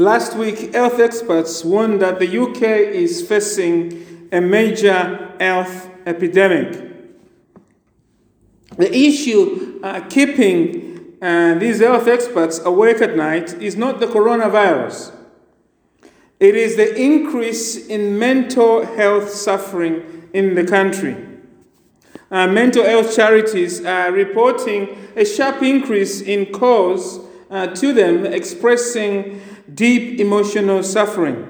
Last week, health experts warned that the UK is facing a major health epidemic. The issue uh, keeping uh, these health experts awake at night is not the coronavirus. It is the increase in mental health suffering in the country. Uh, mental health charities are reporting a sharp increase in calls uh, to them expressing deep emotional suffering.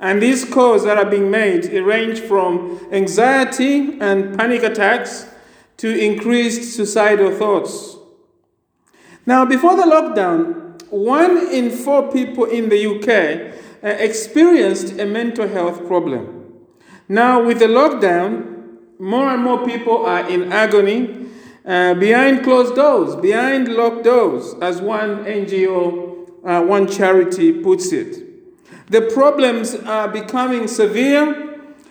And these calls that are being made range from anxiety and panic attacks to increased suicidal thoughts. Now, before the lockdown, one in four people in the UK uh, experienced a mental health problem. Now, with the lockdown, more and more people are in agony uh, behind closed doors, behind locked doors, as one NGO, uh, one charity puts it. The problems are becoming severe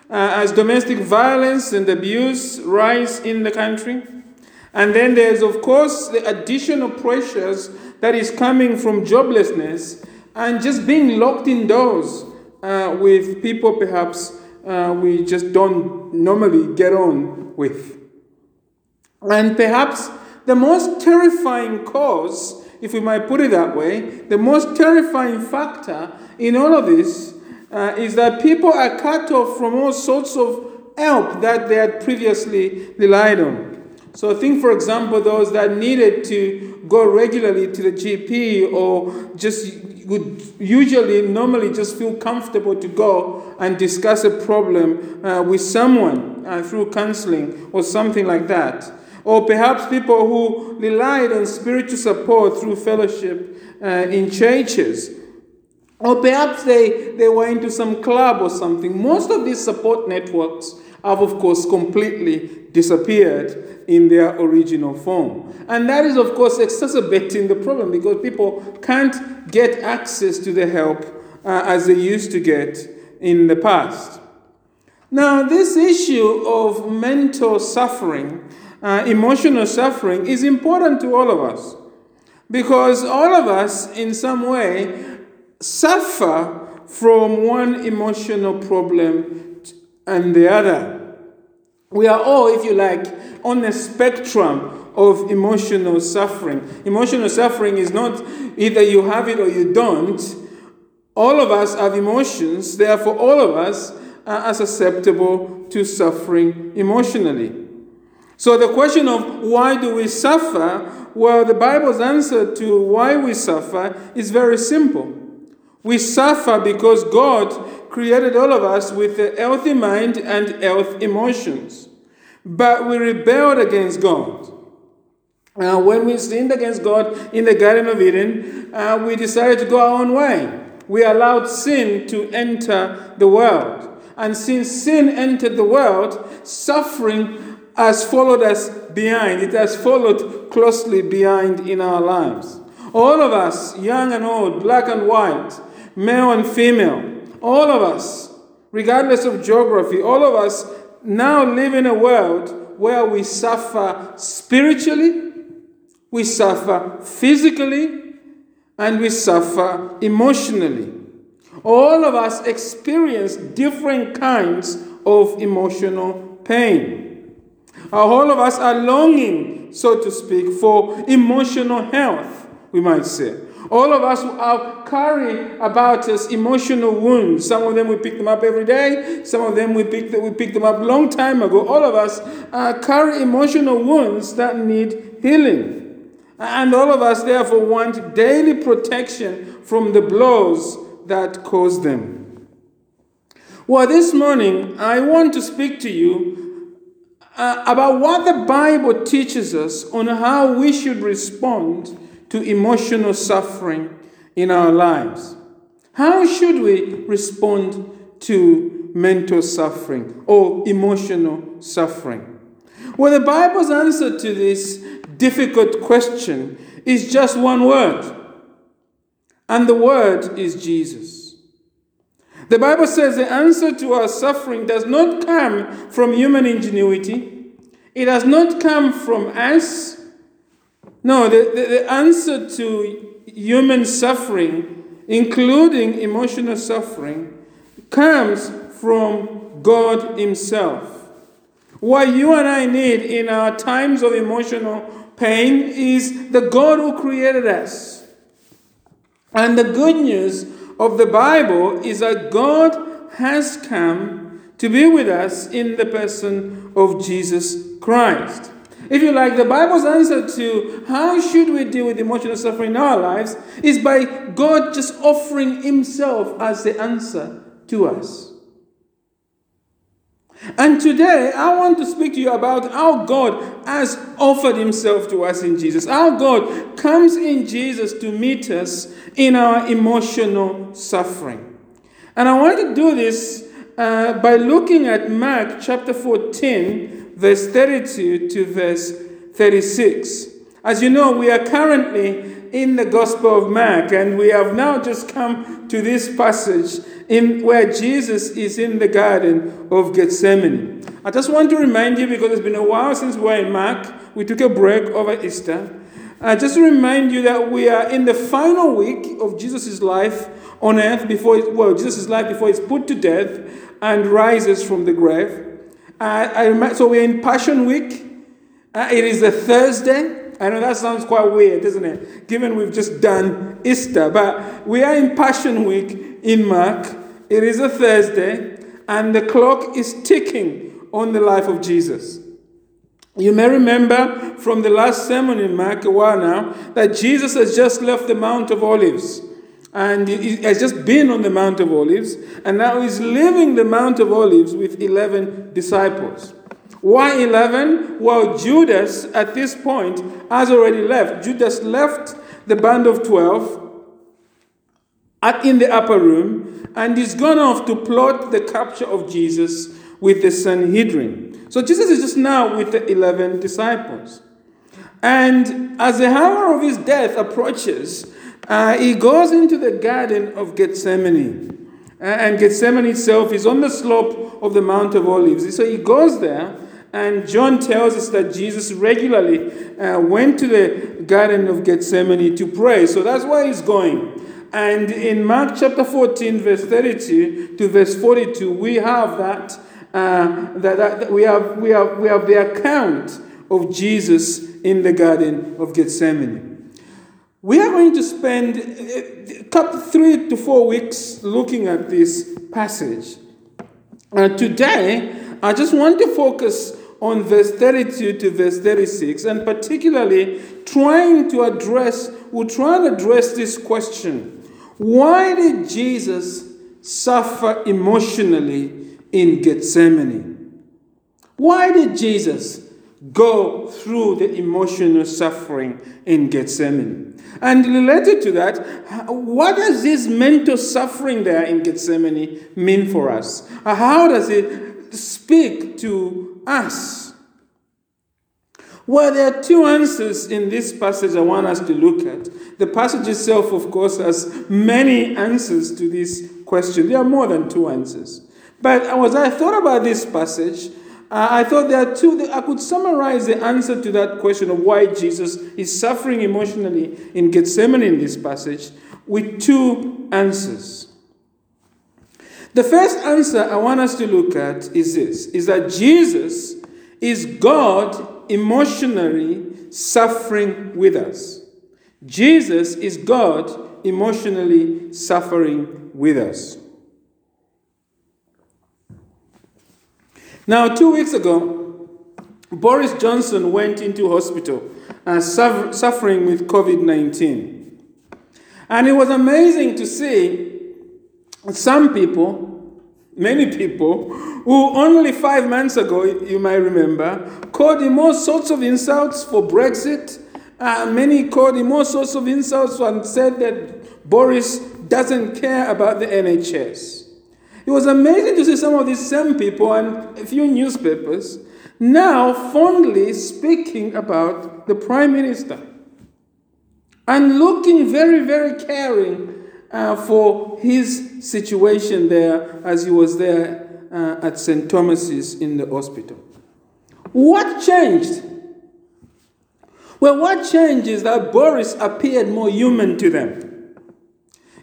uh, as domestic violence and abuse rise in the country. And then there's, of course, the additional pressures that is coming from joblessness and just being locked indoors uh, with people perhaps uh, we just don't normally get on with. And perhaps the most terrifying cause, if we might put it that way, the most terrifying factor in all of this uh, is that people are cut off from all sorts of help that they had previously relied on. So, think, for example, those that needed to go regularly to the GP or just would usually normally just feel comfortable to go and discuss a problem uh, with someone uh, through counseling or something like that. Or perhaps people who relied on spiritual support through fellowship uh, in churches. Or perhaps they, they were into some club or something. Most of these support networks have, of course, completely disappeared in their original form. And that is, of course, exacerbating the problem because people can't get access to the help uh, as they used to get in the past. Now, this issue of mental suffering, uh, emotional suffering, is important to all of us because all of us, in some way, suffer from one emotional problem and the other. We are all, if you like, on a spectrum of emotional suffering. Emotional suffering is not either you have it or you don't. All of us have emotions, therefore, all of us are susceptible to suffering emotionally. So, the question of why do we suffer? Well, the Bible's answer to why we suffer is very simple. We suffer because God created all of us with a healthy mind and healthy emotions. But we rebelled against God. Uh, when we sinned against God in the Garden of Eden, uh, we decided to go our own way. We allowed sin to enter the world. And since sin entered the world, suffering has followed us behind. It has followed closely behind in our lives. All of us, young and old, black and white, male and female, all of us, regardless of geography, all of us now live in a world where we suffer spiritually, we suffer physically, and we suffer emotionally. All of us experience different kinds of emotional pain. All of us are longing, so to speak, for emotional health, we might say. All of us are carry about us emotional wounds. Some of them we pick them up every day. Some of them we pick, we pick them up long time ago. All of us uh, carry emotional wounds that need healing. And all of us, therefore, want daily protection from the blows that cause them. Well, this morning, I want to speak to you uh, about what the Bible teaches us on how we should respond to emotional suffering in our lives. How should we respond to mental suffering or emotional suffering? Well, the Bible's answer to this difficult question is just one word, and the word is Jesus. The Bible says the answer to our suffering does not come from human ingenuity, it has not come from us, no, the, the, the answer to human suffering including emotional suffering, comes from God Himself. What you and I need in our times of emotional pain is the God who created us. And the good news of the Bible is that God has come to be with us in the person of Jesus Christ. If you like, the Bible's answer to how should we deal with emotional suffering in our lives is by God just offering Himself as the answer to us. And today, I want to speak to you about how God has offered Himself to us in Jesus. How God comes in Jesus to meet us in our emotional suffering. And I want to do this uh, by looking at Mark chapter 14, verse 32 to verse 36. As you know, we are currently in the Gospel of Mark, and we have now just come to this passage in where Jesus is in the Garden of Gethsemane. I just want to remind you, because it's been a while since we were in Mark, we took a break over Easter. Uh, just remind you that we are in the final week of Jesus' life on earth before, well, Jesus' life before he's put to death and rises from the grave. Uh, I remember, so we're in Passion Week. Uh, it is a Thursday. I know that sounds quite weird, doesn't it? Given we've just done Easter. But we are in Passion Week in Mark. It is a Thursday, and the clock is ticking on the life of Jesus. You may remember from the last sermon in Mark a while now that Jesus has just left the Mount of Olives and he has just been on the Mount of Olives, and now he's leaving the Mount of Olives with 11 disciples. Why 11? Well, Judas at this point has already left. Judas left the band of 12 at, in the upper room, and he's gone off to plot the capture of Jesus with the Sanhedrin. So Jesus is just now with the 11 disciples. And as the hour of his death approaches, uh, he goes into the Garden of Gethsemane. Uh, and Gethsemane itself is on the slope of the Mount of Olives. So he goes there, and John tells us that Jesus regularly uh, went to the Garden of Gethsemane to pray. So that's why he's going. And in Mark chapter 14, verse 32 to verse 42, we have that, uh, that, that, we, have, we, have, we have the account of Jesus in the Garden of Gethsemane. We are going to spend a couple, three to four weeks looking at this passage. Uh, today, I just want to focus on verse 32 to verse 36, and particularly trying to address, we'll try and address this question Why did Jesus suffer emotionally in Gethsemane? Why did Jesus go through the emotional suffering in Gethsemane? And related to that, what does this mental suffering there in Gethsemane mean for us? How does it speak to us? Well, there are two answers in this passage I want us to look at. The passage itself, of course, has many answers to this question. There are more than two answers. But as I thought about this passage, Uh, I thought there are two, I could summarize the answer to that question of why Jesus is suffering emotionally in Gethsemane in this passage with two answers. The first answer I want us to look at is this is that Jesus is God emotionally suffering with us. Jesus is God emotionally suffering with us. Now, two weeks ago, Boris Johnson went into hospital uh, suffering with COVID 19. And it was amazing to see some people, many people, who only five months ago, you might remember, called him all sorts of insults for Brexit. Uh, many called him all sorts of insults and said that Boris doesn't care about the NHS. It was amazing to see some of these same people and a few newspapers now fondly speaking about the Prime Minister and looking very, very caring uh, for his situation there as he was there uh, at St. Thomas's in the hospital. What changed? Well, what changed is that Boris appeared more human to them.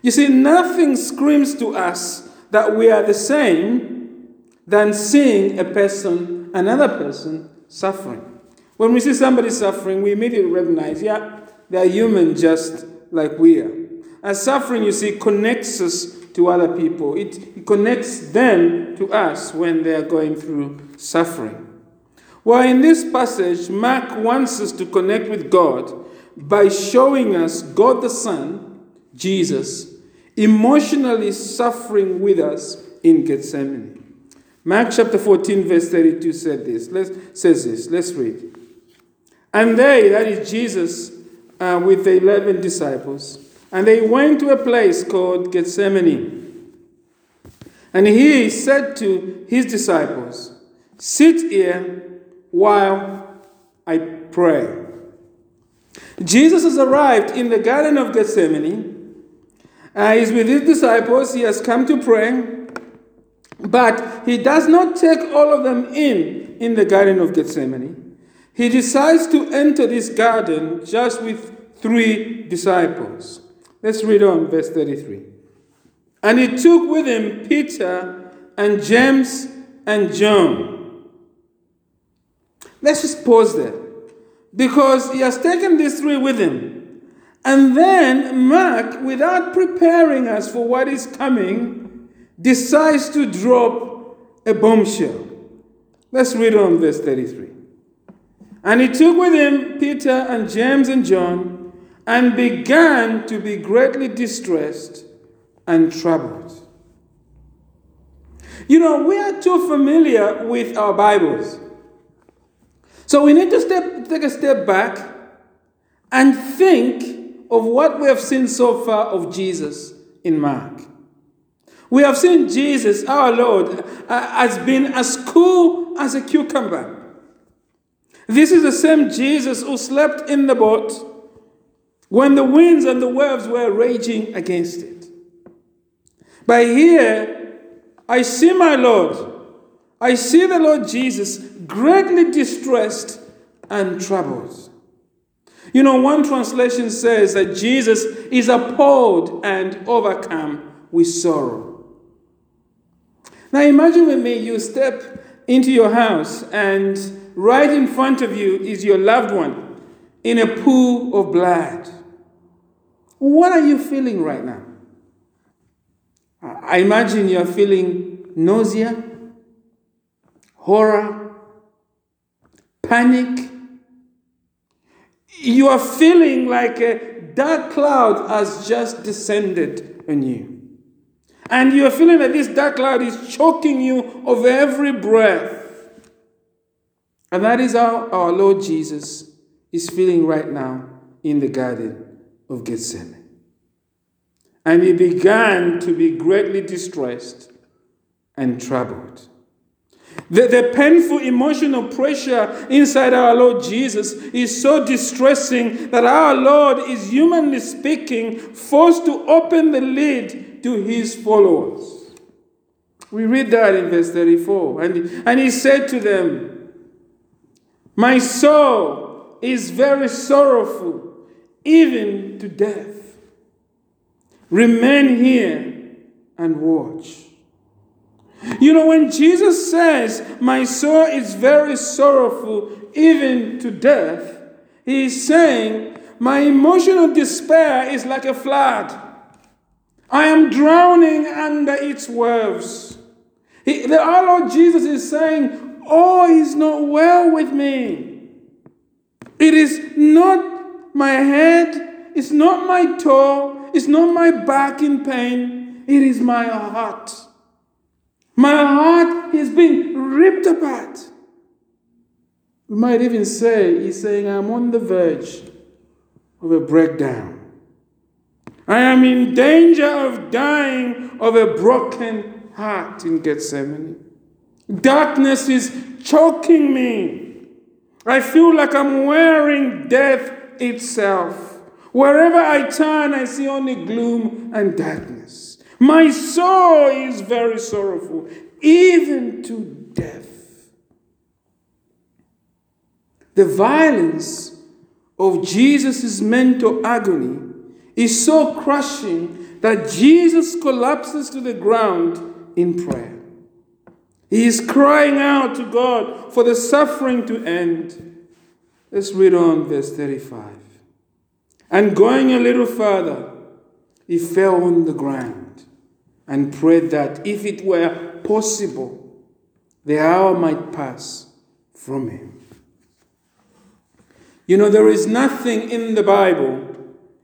You see, nothing screams to us that we are the same than seeing a person, another person, suffering. When we see somebody suffering, we immediately recognize, yeah, they are human just like we are. And suffering, you see, connects us to other people. It, it connects them to us when they are going through suffering. Well, in this passage, Mark wants us to connect with God by showing us God the Son, Jesus, emotionally suffering with us in Gethsemane. Mark chapter 14, verse 32 said this. Let's, says this. Let's read. And they, that is Jesus, uh, with the 11 disciples, and they went to a place called Gethsemane. And he said to his disciples, Sit here while I pray. Jesus has arrived in the Garden of Gethsemane. Uh, he's with his disciples. He has come to pray. But he does not take all of them in in the Garden of Gethsemane. He decides to enter this garden just with three disciples. Let's read on, verse 33. And he took with him Peter and James and John. Let's just pause there. Because he has taken these three with him. And then Mark, without preparing us for what is coming, decides to drop a bombshell. Let's read on verse 33. And he took with him Peter and James and John and began to be greatly distressed and troubled. You know, we are too familiar with our Bibles. So we need to step, take a step back and think of what we have seen so far of Jesus in Mark. We have seen Jesus, our Lord, uh, as being as cool as a cucumber. This is the same Jesus who slept in the boat when the winds and the waves were raging against it. But here, I see my Lord. I see the Lord Jesus greatly distressed and troubled. You know, one translation says that Jesus is appalled and overcome with sorrow. Now imagine with me you step into your house and right in front of you is your loved one in a pool of blood. What are you feeling right now? I imagine you're feeling nausea, horror, panic. You are feeling like a dark cloud has just descended on you. And you're feeling that this dark cloud is choking you of every breath. And that is how our Lord Jesus is feeling right now in the Garden of Gethsemane. And he began to be greatly distressed and troubled. The, the painful emotional pressure inside our Lord Jesus is so distressing that our Lord is, humanly speaking, forced to open the lid to his followers. We read that in verse 34. And, and he said to them, My soul is very sorrowful, even to death. Remain here and watch. You know, when Jesus says, My soul is very sorrowful, even to death, he is saying, My emotional despair is like a flood. I am drowning under its waves. He, the, our Lord Jesus is saying, Oh, is not well with me. It is not my head, it's not my toe, it's not my back in pain, it is my heart. My heart is being ripped apart. We might even say, He's saying, I'm on the verge of a breakdown. I am in danger of dying of a broken heart in Gethsemane. Darkness is choking me. I feel like I'm wearing death itself. Wherever I turn, I see only gloom and darkness. My soul is very sorrowful, even to death. The violence of Jesus' mental agony is so crushing that Jesus collapses to the ground in prayer. He is crying out to God for the suffering to end. Let's read on verse 35. And going a little further, he fell on the ground and prayed that if it were possible, the hour might pass from him. You know, there is nothing in the Bible,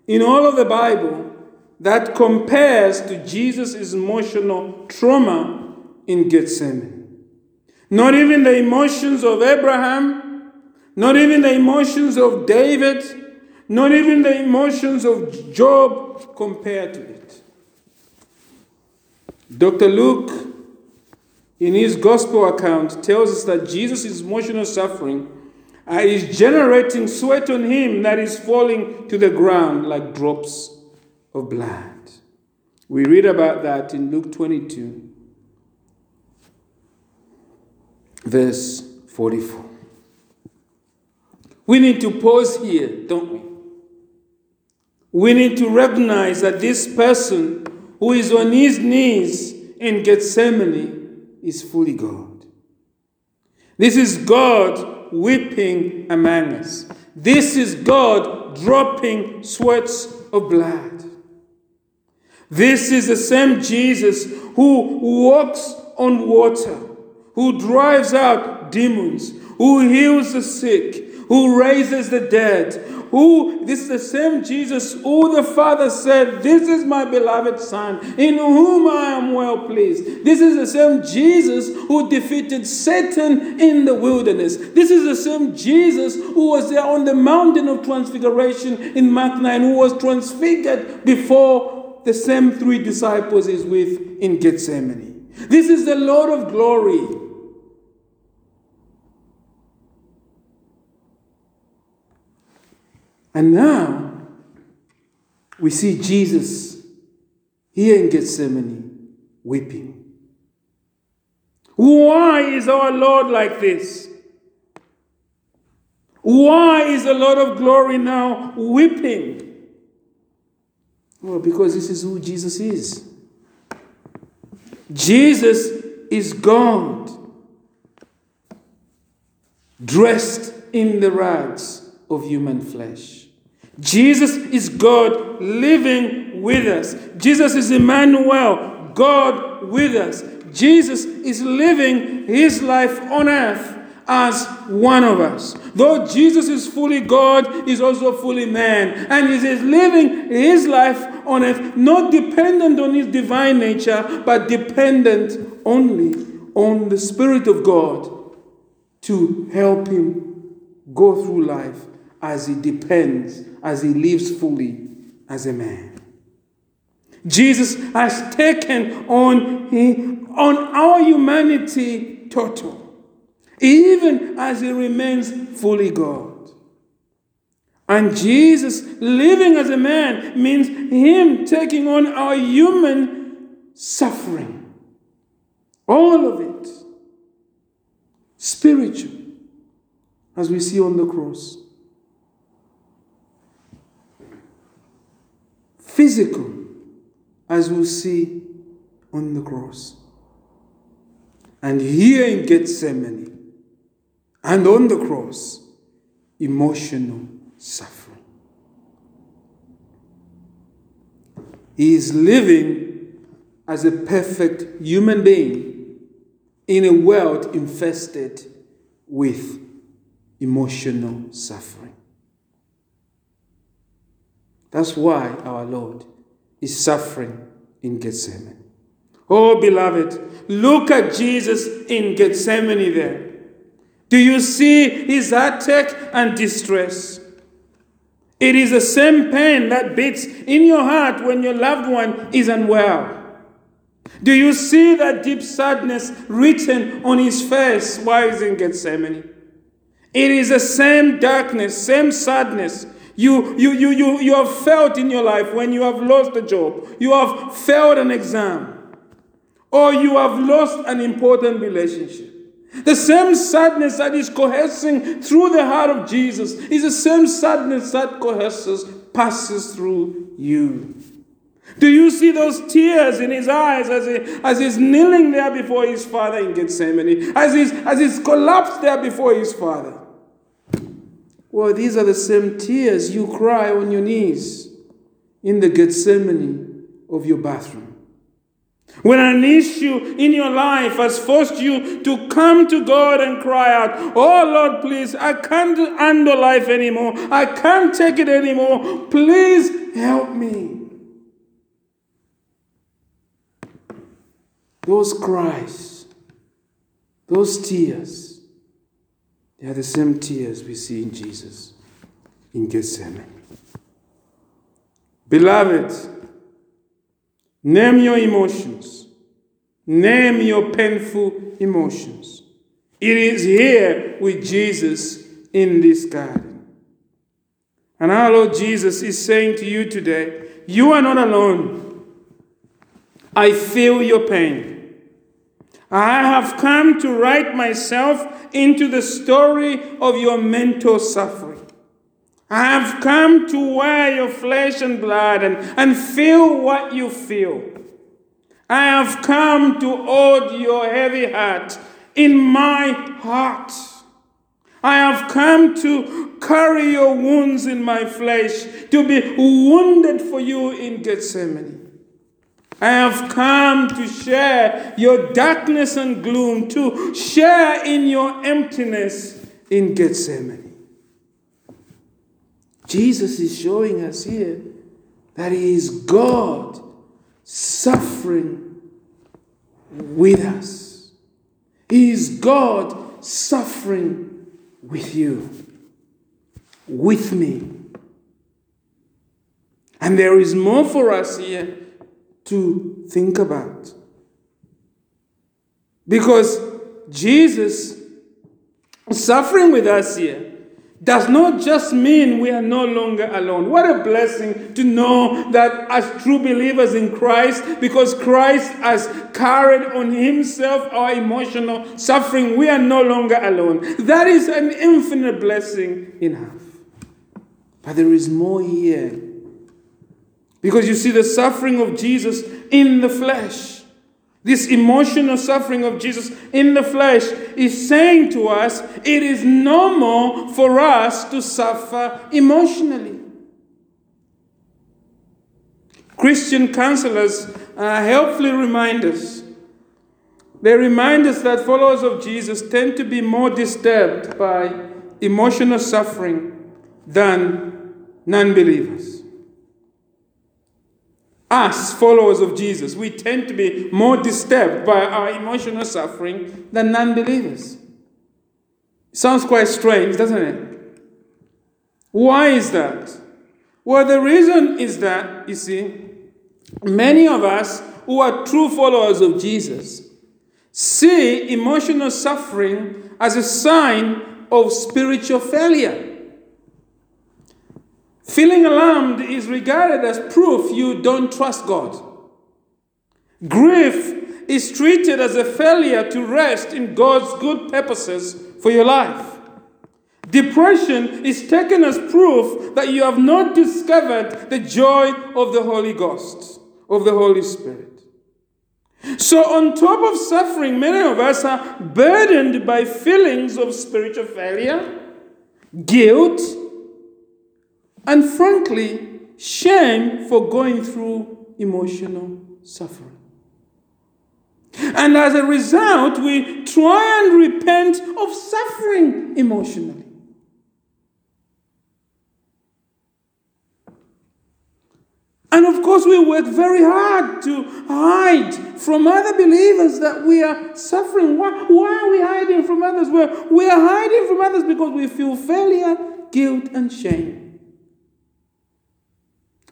in all of the Bible, that compares to Jesus' emotional trauma in Gethsemane. Not even the emotions of Abraham, not even the emotions of David, not even the emotions of Job compare to it. Dr. Luke, in his gospel account, tells us that Jesus' emotional suffering uh, is generating sweat on him that is falling to the ground like drops of blood. We read about that in Luke 22, verse 44. We need to pause here, don't we? We need to recognize that this person who is on his knees in Gethsemane is fully God. This is God weeping among us. This is God dropping sweats of blood. This is the same Jesus who walks on water, who drives out demons, who heals the sick, who raises the dead, who this is the same Jesus who the Father said, This is my beloved Son, in whom I am well pleased. This is the same Jesus who defeated Satan in the wilderness. This is the same Jesus who was there on the mountain of transfiguration in Mark 9, who was transfigured before the same three disciples is with in Gethsemane. This is the Lord of glory. And now we see Jesus here in Gethsemane weeping. Why is our Lord like this? Why is the Lord of glory now weeping? Well, because this is who Jesus is. Jesus is God, dressed in the rags of human flesh. Jesus is God living with us. Jesus is Emmanuel, God with us. Jesus is living his life on earth as one of us. Though Jesus is fully God, he's also fully man. And he is living his life on earth, not dependent on his divine nature, but dependent only on the Spirit of God to help him go through life as he depends, as he lives fully as a man. Jesus has taken on, on our humanity total, even as he remains fully God. And Jesus living as a man means him taking on our human suffering. All of it. Spiritual, as we see on the cross. Physical, as we'll see on the cross. And here in Gethsemane and on the cross, emotional suffering. He is living as a perfect human being in a world infested with emotional suffering. That's why our Lord is suffering in Gethsemane. Oh, beloved, look at Jesus in Gethsemane there. Do you see his attack and distress? It is the same pain that beats in your heart when your loved one is unwell. Do you see that deep sadness written on his face while he's in Gethsemane? It is the same darkness, same sadness you, you, you, you, you have felt in your life when you have lost a job, you have failed an exam, or you have lost an important relationship. The same sadness that is coalescing through the heart of Jesus is the same sadness that coalesces, passes through you. Do you see those tears in his eyes as, he, as he's kneeling there before his father in Gethsemane, as he's, as he's collapsed there before his father? Well, these are the same tears you cry on your knees in the Gethsemane of your bathroom. When an issue in your life has forced you to come to God and cry out, Oh Lord, please, I can't handle life anymore. I can't take it anymore. Please help me. Those cries, those tears, they are the same tears we see in Jesus in Gethsemane. Beloved, name your emotions, name your painful emotions. It is here with Jesus in this garden. And our Lord Jesus is saying to you today, You are not alone. I feel your pain. I have come to write myself into the story of your mental suffering. I have come to wear your flesh and blood and, and feel what you feel. I have come to hold your heavy heart in my heart. I have come to carry your wounds in my flesh, to be wounded for you in Gethsemane. I have come to share your darkness and gloom, to share in your emptiness in Gethsemane. Jesus is showing us here that He is God suffering with us. He is God suffering with you, with me. And there is more for us here to think about. Because Jesus suffering with us here does not just mean we are no longer alone. What a blessing to know that as true believers in Christ, because Christ has carried on himself our emotional suffering, we are no longer alone. That is an infinite blessing enough. But there is more here because you see the suffering of Jesus in the flesh. This emotional suffering of Jesus in the flesh is saying to us it is normal for us to suffer emotionally. Christian counselors uh, helpfully remind us. They remind us that followers of Jesus tend to be more disturbed by emotional suffering than non believers us, followers of Jesus, we tend to be more disturbed by our emotional suffering than non believers. Sounds quite strange, doesn't it? Why is that? Well, the reason is that, you see, many of us who are true followers of Jesus see emotional suffering as a sign of spiritual failure. Feeling alarmed is regarded as proof you don't trust God. Grief is treated as a failure to rest in God's good purposes for your life. Depression is taken as proof that you have not discovered the joy of the Holy Ghost, of the Holy Spirit. So, on top of suffering, many of us are burdened by feelings of spiritual failure, guilt, and frankly, shame for going through emotional suffering. And as a result, we try and repent of suffering emotionally. And of course, we work very hard to hide from other believers that we are suffering. Why, why are we hiding from others? Well, we are hiding from others because we feel failure, guilt, and shame.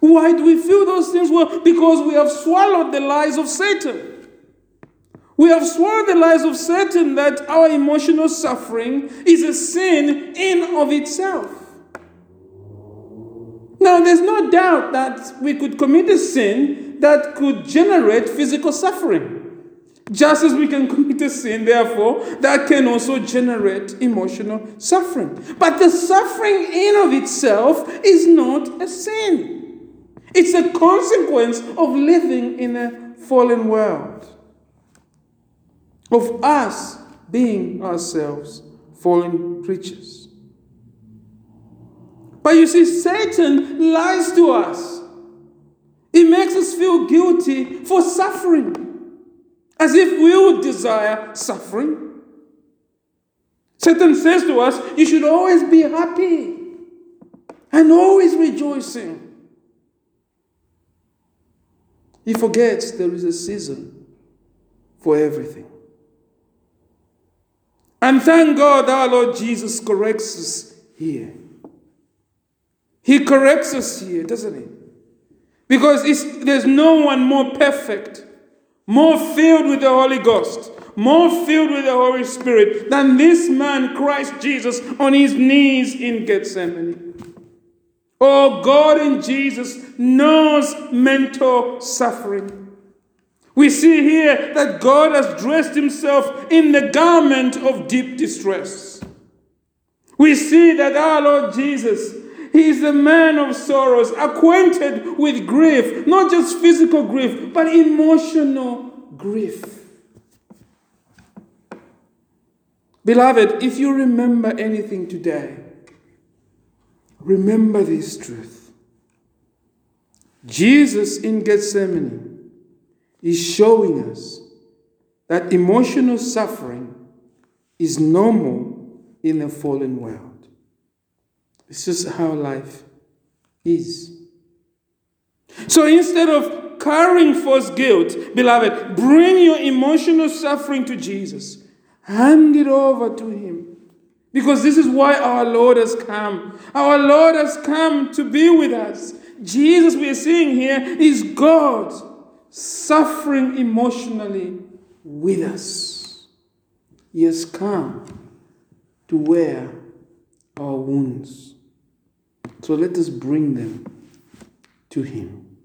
Why do we feel those things? Well, because we have swallowed the lies of Satan. We have swallowed the lies of Satan that our emotional suffering is a sin in of itself. Now, there's no doubt that we could commit a sin that could generate physical suffering. Just as we can commit a sin, therefore, that can also generate emotional suffering. But the suffering in of itself is not a sin. It's a consequence of living in a fallen world, of us being ourselves fallen creatures. But you see, Satan lies to us. He makes us feel guilty for suffering, as if we would desire suffering. Satan says to us, You should always be happy and always rejoicing. He forgets there is a season for everything. And thank God our Lord Jesus corrects us here. He corrects us here, doesn't he? Because there's no one more perfect, more filled with the Holy Ghost, more filled with the Holy Spirit than this man, Christ Jesus, on his knees in Gethsemane. Oh, God in Jesus knows mental suffering. We see here that God has dressed himself in the garment of deep distress. We see that our Lord Jesus, he is a man of sorrows, acquainted with grief, not just physical grief, but emotional grief. Beloved, if you remember anything today, Remember this truth. Jesus in Gethsemane is showing us that emotional suffering is normal in a fallen world. It's just how life is. So instead of carrying false guilt, beloved, bring your emotional suffering to Jesus. Hand it over to Him. Because this is why our Lord has come. Our Lord has come to be with us. Jesus, we are seeing here, is God suffering emotionally with us. He has come to wear our wounds. So let us bring them to Him.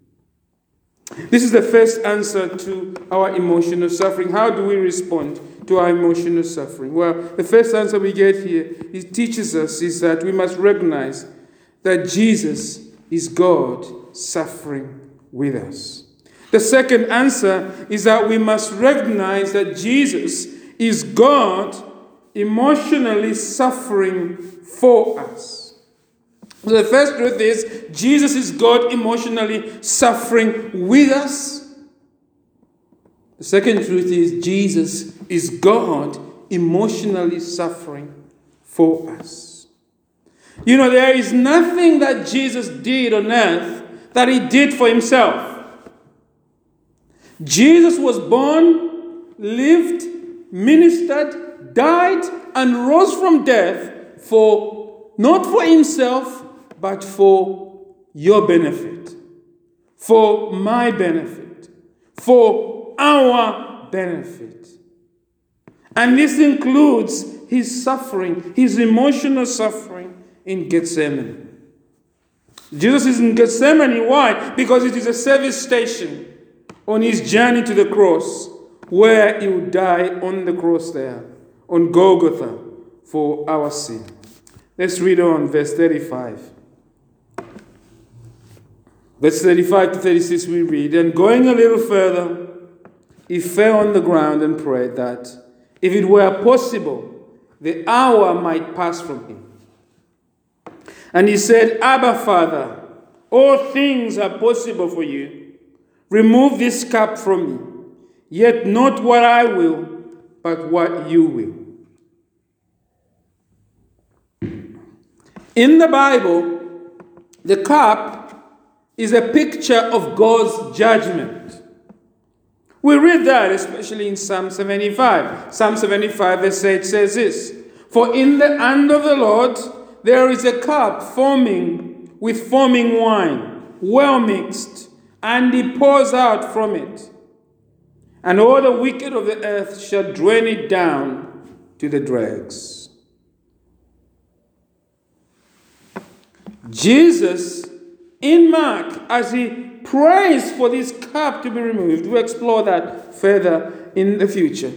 This is the first answer to our emotional suffering. How do we respond? To our emotional suffering? Well, the first answer we get here it teaches us is that we must recognize that Jesus is God suffering with us. The second answer is that we must recognize that Jesus is God emotionally suffering for us. So the first truth is Jesus is God emotionally suffering with us. The second truth is Jesus is God emotionally suffering for us. You know, there is nothing that Jesus did on earth that he did for himself. Jesus was born, lived, ministered, died, and rose from death for not for himself, but for your benefit, for my benefit, for our benefit. And this includes his suffering, his emotional suffering in Gethsemane. Jesus is in Gethsemane. Why? Because it is a service station on his journey to the cross where he would die on the cross there, on Golgotha, for our sin. Let's read on, verse 35. Verse 35 to 36, we read, And going a little further, he fell on the ground and prayed that, if it were possible, the hour might pass from him. And he said, Abba, Father, all things are possible for you. Remove this cup from me, yet not what I will, but what you will. In the Bible, the cup is a picture of God's judgment. We read that, especially in Psalm 75. Psalm 75, verse 8 says this For in the hand of the Lord there is a cup forming with foaming wine, well mixed, and he pours out from it. And all the wicked of the earth shall drain it down to the dregs. Jesus in Mark, as he prays for this cup to be removed. We'll explore that further in the future,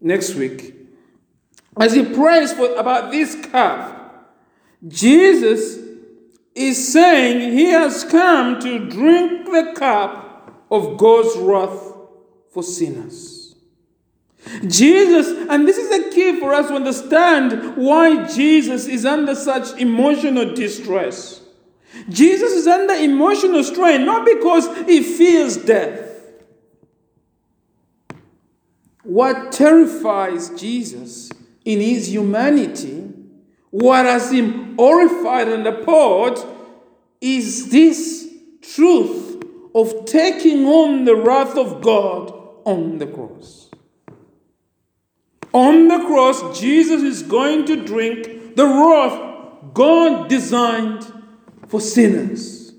next week. As he prays for, about this cup, Jesus is saying he has come to drink the cup of God's wrath for sinners. Jesus, and this is the key for us to understand why Jesus is under such emotional distress. Jesus is under emotional strain not because he fears death. What terrifies Jesus in his humanity, what has him horrified and appalled, is this truth of taking on the wrath of God on the cross. On the cross, Jesus is going to drink the wrath God designed for sinners.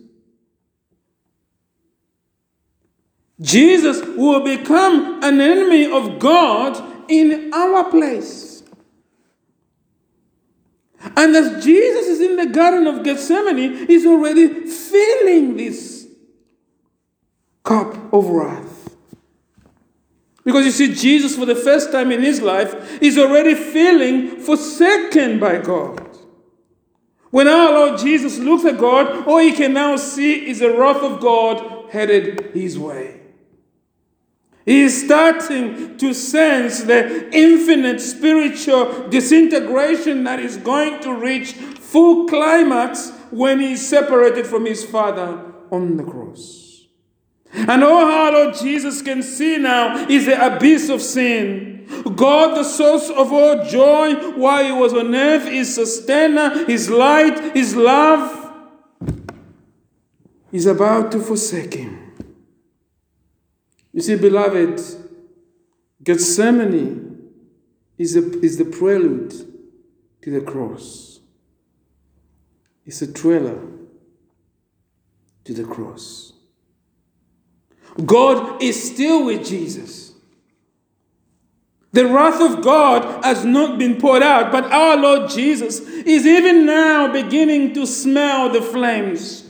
Jesus will become an enemy of God in our place. And as Jesus is in the Garden of Gethsemane, he's already feeling this cup of wrath. Because you see, Jesus, for the first time in his life, is already feeling forsaken by God. When our Lord Jesus looks at God, all he can now see is the wrath of God headed his way. He is starting to sense the infinite spiritual disintegration that is going to reach full climax when he is separated from his Father on the cross. And oh, all our Lord Jesus can see now is the abyss of sin God, the source of all joy while he was on earth, his sustainer, his light, his love, is about to forsake him. You see, beloved, Gethsemane is, a, is the prelude to the cross. It's a trailer to the cross. God is still with Jesus. The wrath of God has not been poured out, but our Lord Jesus is even now beginning to smell the flames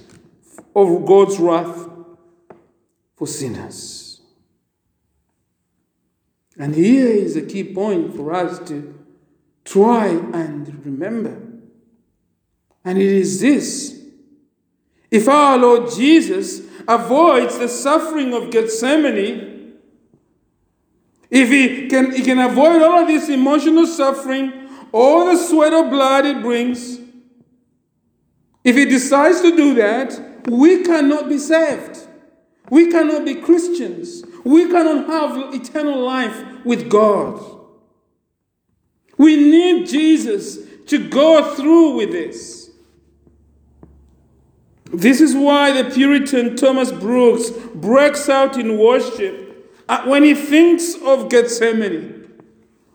of God's wrath for sinners. And here is a key point for us to try and remember. And it is this if our Lord Jesus avoids the suffering of Gethsemane, if he can, he can avoid all of this emotional suffering, all the sweat of blood it brings, if he decides to do that, we cannot be saved. We cannot be Christians. We cannot have eternal life with God. We need Jesus to go through with this. This is why the Puritan Thomas Brooks breaks out in worship uh, when he thinks of Gethsemane,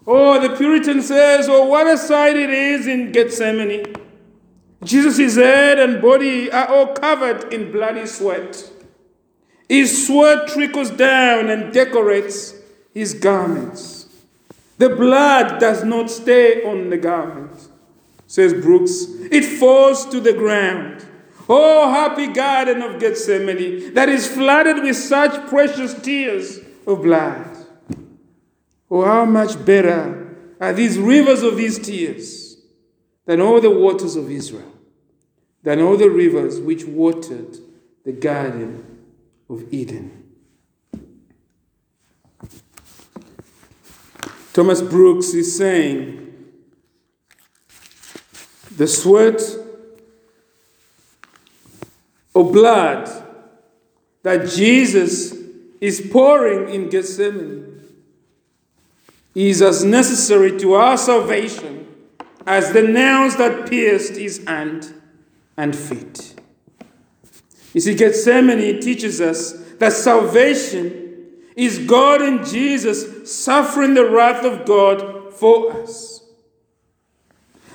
oh, the Puritan says, oh, what a sight it is in Gethsemane. Jesus' head and body are all covered in bloody sweat. His sweat trickles down and decorates his garments. The blood does not stay on the garment, says Brooks. It falls to the ground. Oh, happy garden of Gethsemane that is flooded with such precious tears of blood. Oh, how much better are these rivers of these tears than all the waters of Israel, than all the rivers which watered the Garden of Eden. Thomas Brooks is saying, the sweat of blood that Jesus is pouring in Gethsemane is as necessary to our salvation as the nails that pierced his hand and feet. You see, Gethsemane teaches us that salvation is God in Jesus suffering the wrath of God for us.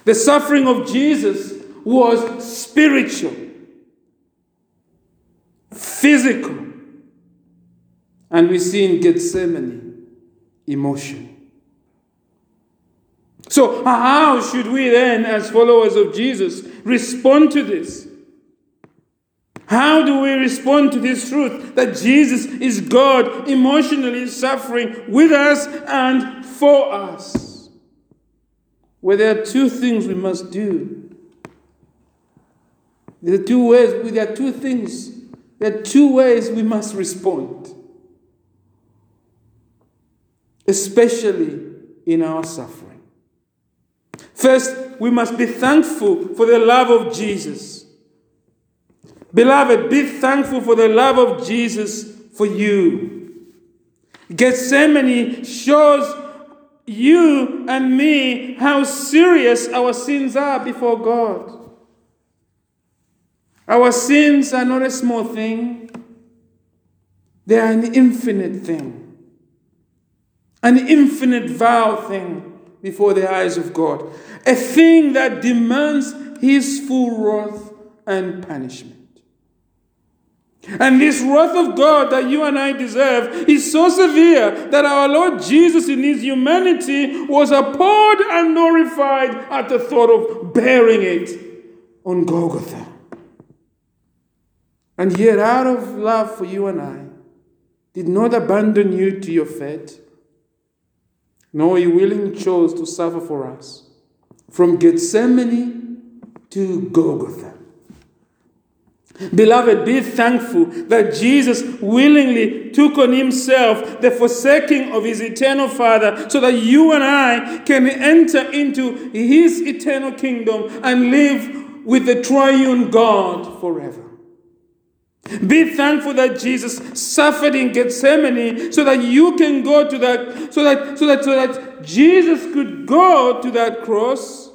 The suffering of Jesus was spiritual, physical, and we see in Gethsemane emotion. So, how should we then, as followers of Jesus, respond to this? How do we respond to this truth that Jesus is God emotionally suffering with us and for us? Well, there are two things we must do. There are two ways, there are two things, there are two ways we must respond, especially in our suffering. First, we must be thankful for the love of Jesus. Beloved, be thankful for the love of Jesus for you. Gethsemane shows you and me how serious our sins are before God. Our sins are not a small thing, they are an infinite thing, an infinite vow thing before the eyes of God, a thing that demands His full wrath and punishment. And this wrath of God that you and I deserve is so severe that our Lord Jesus, in his humanity, was appalled and horrified at the thought of bearing it on Golgotha. And yet, out of love for you and I, did not abandon you to your fate. No, he willingly chose to suffer for us from Gethsemane to Golgotha. Beloved, be thankful that Jesus willingly took on himself the forsaking of his eternal Father so that you and I can enter into his eternal kingdom and live with the triune God forever. Be thankful that Jesus suffered in Gethsemane so that you can go to that, so that, so that, so that Jesus could go to that cross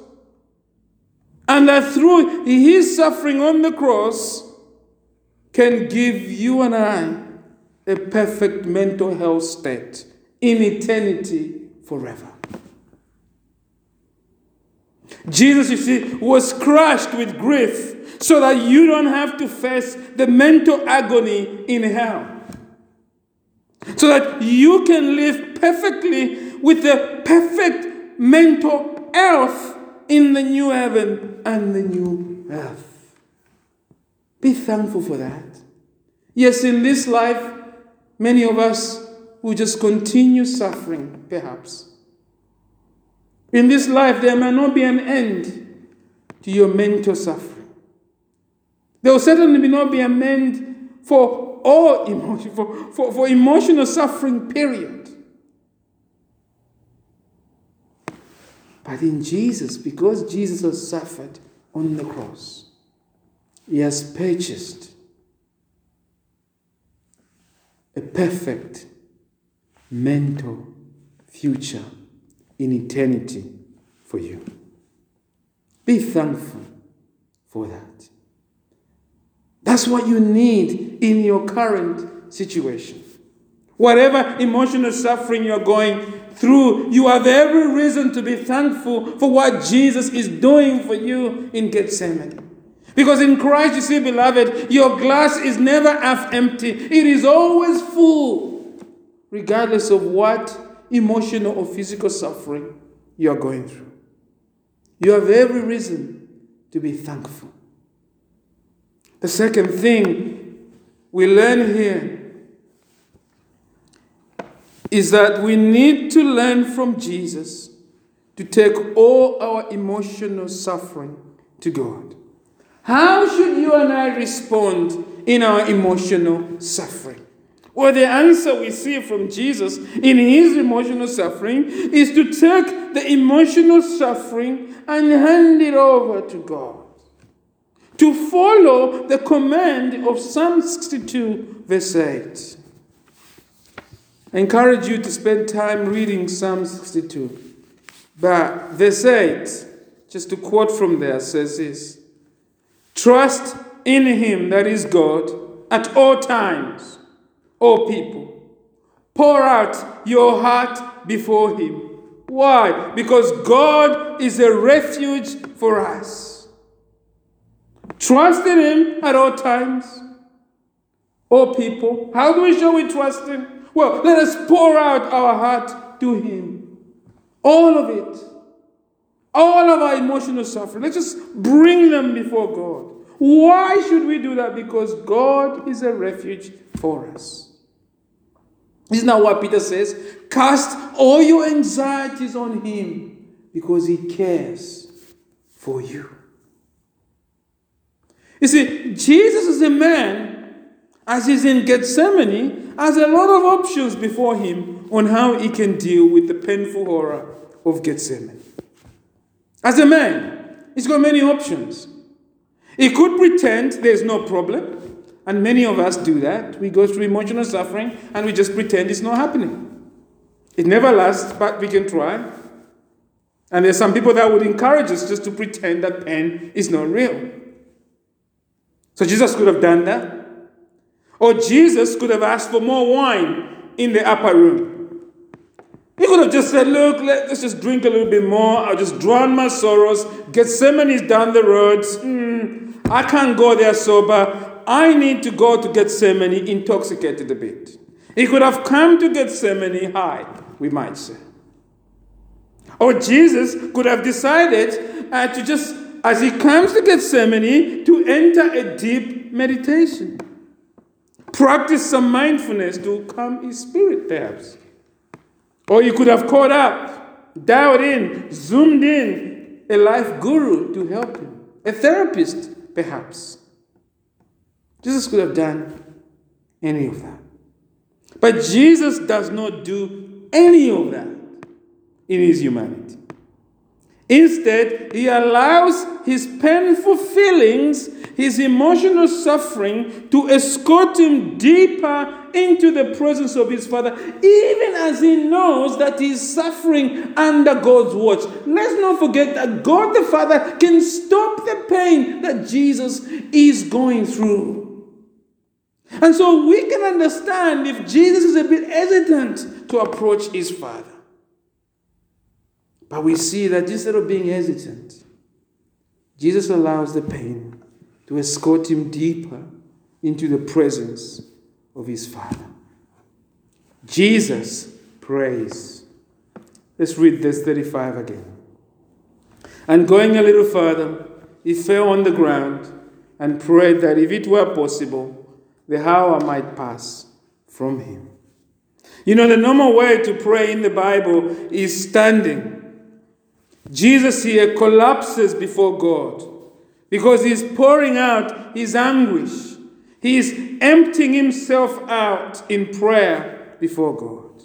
and that through his suffering on the cross, can give you and I a perfect mental health state in eternity forever. Jesus, you see, was crushed with grief so that you don't have to face the mental agony in hell. So that you can live perfectly with the perfect mental health in the new heaven and the new earth. Be thankful for that. Yes, in this life, many of us will just continue suffering, perhaps. In this life, there may not be an end to your mental suffering. There will certainly not be an end for all emotion, for, for, for emotional suffering, period. But in Jesus, because Jesus has suffered on the cross, he has purchased a perfect mental future in eternity for you. Be thankful for that. That's what you need in your current situation. Whatever emotional suffering you're going through, you have every reason to be thankful for what Jesus is doing for you in Gethsemane. Because in Christ, you see, beloved, your glass is never half empty, it is always full, regardless of what emotional or physical suffering you are going through. You have every reason to be thankful. The second thing we learn here is that we need to learn from Jesus to take all our emotional suffering to God. How should you and I respond in our emotional suffering? Well, the answer we see from Jesus in his emotional suffering is to take the emotional suffering and hand it over to God. To follow the command of Psalm 62, verse 8. I encourage you to spend time reading Psalm 62. But verse 8, just to quote from there, says this Trust in Him, that is God, at all times, all people. Pour out your heart before Him. Why? Because God is a refuge for us. Trust in Him at all times, all people. How do we show we trust Him? Well, let us pour out our heart to Him. All of it. All of our emotional suffering. Let's just bring them before God. Why should we do that? Because God is a refuge for us. Isn't that what Peter says? Cast all your anxieties on Him because He cares for you. You see, Jesus is a man, as he's in Gethsemane, has a lot of options before him on how he can deal with the painful horror of Gethsemane. As a man, he's got many options. He could pretend there's no problem, and many of us do that. We go through emotional suffering and we just pretend it's not happening. It never lasts, but we can try. And there's some people that would encourage us just to pretend that pain is not real. So Jesus could have done that. Or Jesus could have asked for more wine in the upper room. He could have just said, Look, let's just drink a little bit more. I'll just drown my sorrows. Gethsemane is down the road. Mm, I can't go there sober. I need to go to Gethsemane intoxicated a bit. He could have come to Gethsemane high, we might say. Or Jesus could have decided uh, to just, as he comes to Gethsemane, to enter a deep meditation. Practice some mindfulness to calm his spirit, perhaps. Or he could have caught up, dialed in, zoomed in a life guru to help him, a therapist, perhaps. Jesus could have done any of that. But Jesus does not do any of that in his humanity. Instead, he allows his painful feelings, his emotional suffering, to escort him deeper into the presence of his Father, even as he knows that he's suffering under God's watch. Let's not forget that God the Father can stop the pain that Jesus is going through. And so we can understand if Jesus is a bit hesitant to approach his Father. But we see that instead of being hesitant, Jesus allows the pain to escort him deeper into the presence of his Father. Jesus prays. Let's read verse 35 again. And going a little further, he fell on the ground and prayed that if it were possible, the hour might pass from him. You know, the normal way to pray in the Bible is standing. Jesus here collapses before God because he's pouring out his anguish. He's emptying himself out in prayer before God.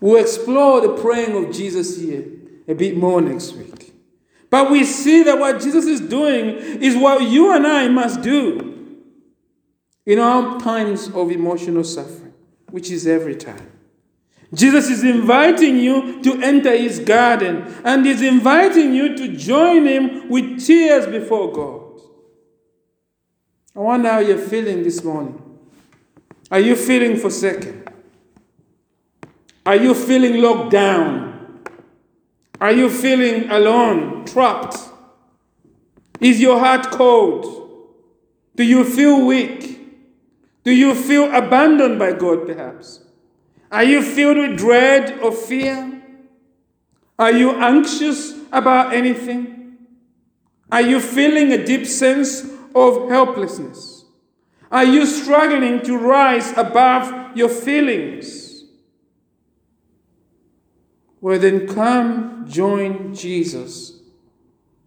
We'll explore the praying of Jesus here a bit more next week. But we see that what Jesus is doing is what you and I must do in our times of emotional suffering, which is every time. Jesus is inviting you to enter his garden and he's inviting you to join him with tears before God. I wonder how you're feeling this morning. Are you feeling forsaken? Are you feeling locked down? Are you feeling alone, trapped? Is your heart cold? Do you feel weak? Do you feel abandoned by God, perhaps? Are you filled with dread or fear? Are you anxious about anything? Are you feeling a deep sense of helplessness? Are you struggling to rise above your feelings? Well, then come join Jesus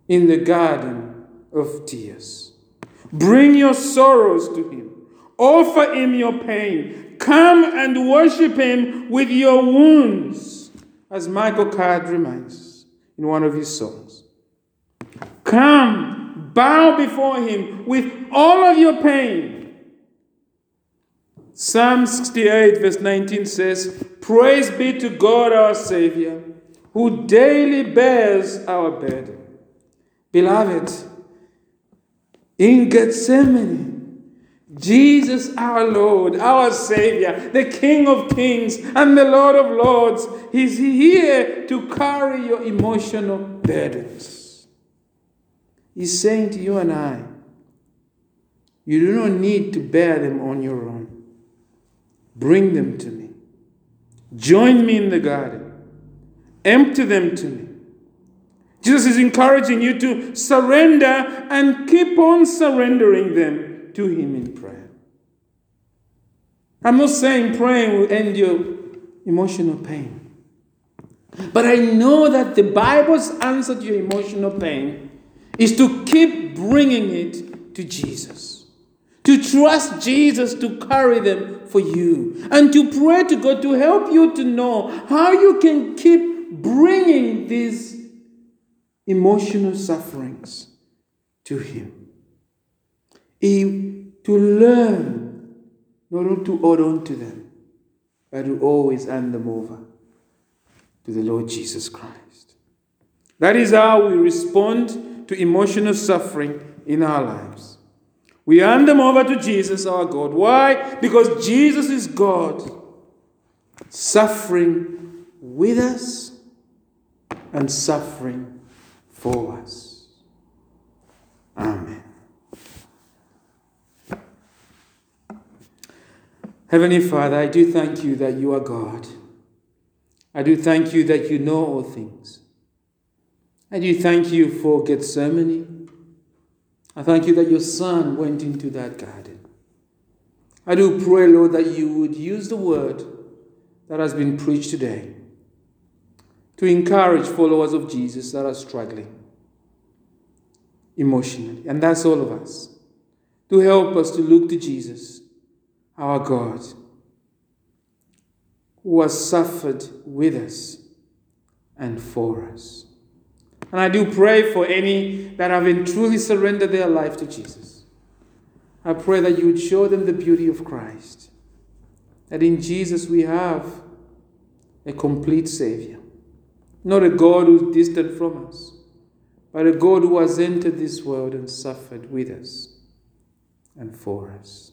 in the garden of tears. Bring your sorrows to Him, offer Him your pain, Come and worship him with your wounds, as Michael Card reminds in one of his songs. Come, bow before him with all of your pain. Psalm 68, verse 19 says, Praise be to God our Savior, who daily bears our burden. Beloved, in Gethsemane, Jesus, our Lord, our Savior, the King of Kings and the Lord of Lords, He's here to carry your emotional burdens. He's saying to you and I, you do not need to bear them on your own. Bring them to me. Join me in the garden. Empty them to me. Jesus is encouraging you to surrender and keep on surrendering them to Him in prayer. I'm not saying praying will end your emotional pain. But I know that the Bible's answer to your emotional pain is to keep bringing it to Jesus. To trust Jesus to carry them for you. And to pray to God to help you to know how you can keep bringing these emotional sufferings to Him. To learn not to hold on to them, but to always hand them over to the Lord Jesus Christ. That is how we respond to emotional suffering in our lives. We hand them over to Jesus, our God. Why? Because Jesus is God, suffering with us and suffering for us. Amen. Heavenly Father, I do thank you that you are God. I do thank you that you know all things. I do thank you for Gethsemane. I thank you that your son went into that garden. I do pray, Lord, that you would use the word that has been preached today to encourage followers of Jesus that are struggling emotionally. And that's all of us. To help us to look to Jesus, our God, who has suffered with us and for us. And I do pray for any that haven't truly surrendered their life to Jesus. I pray that you would show them the beauty of Christ. That in Jesus we have a complete Savior not a God who's distant from us, but a God who has entered this world and suffered with us and for us.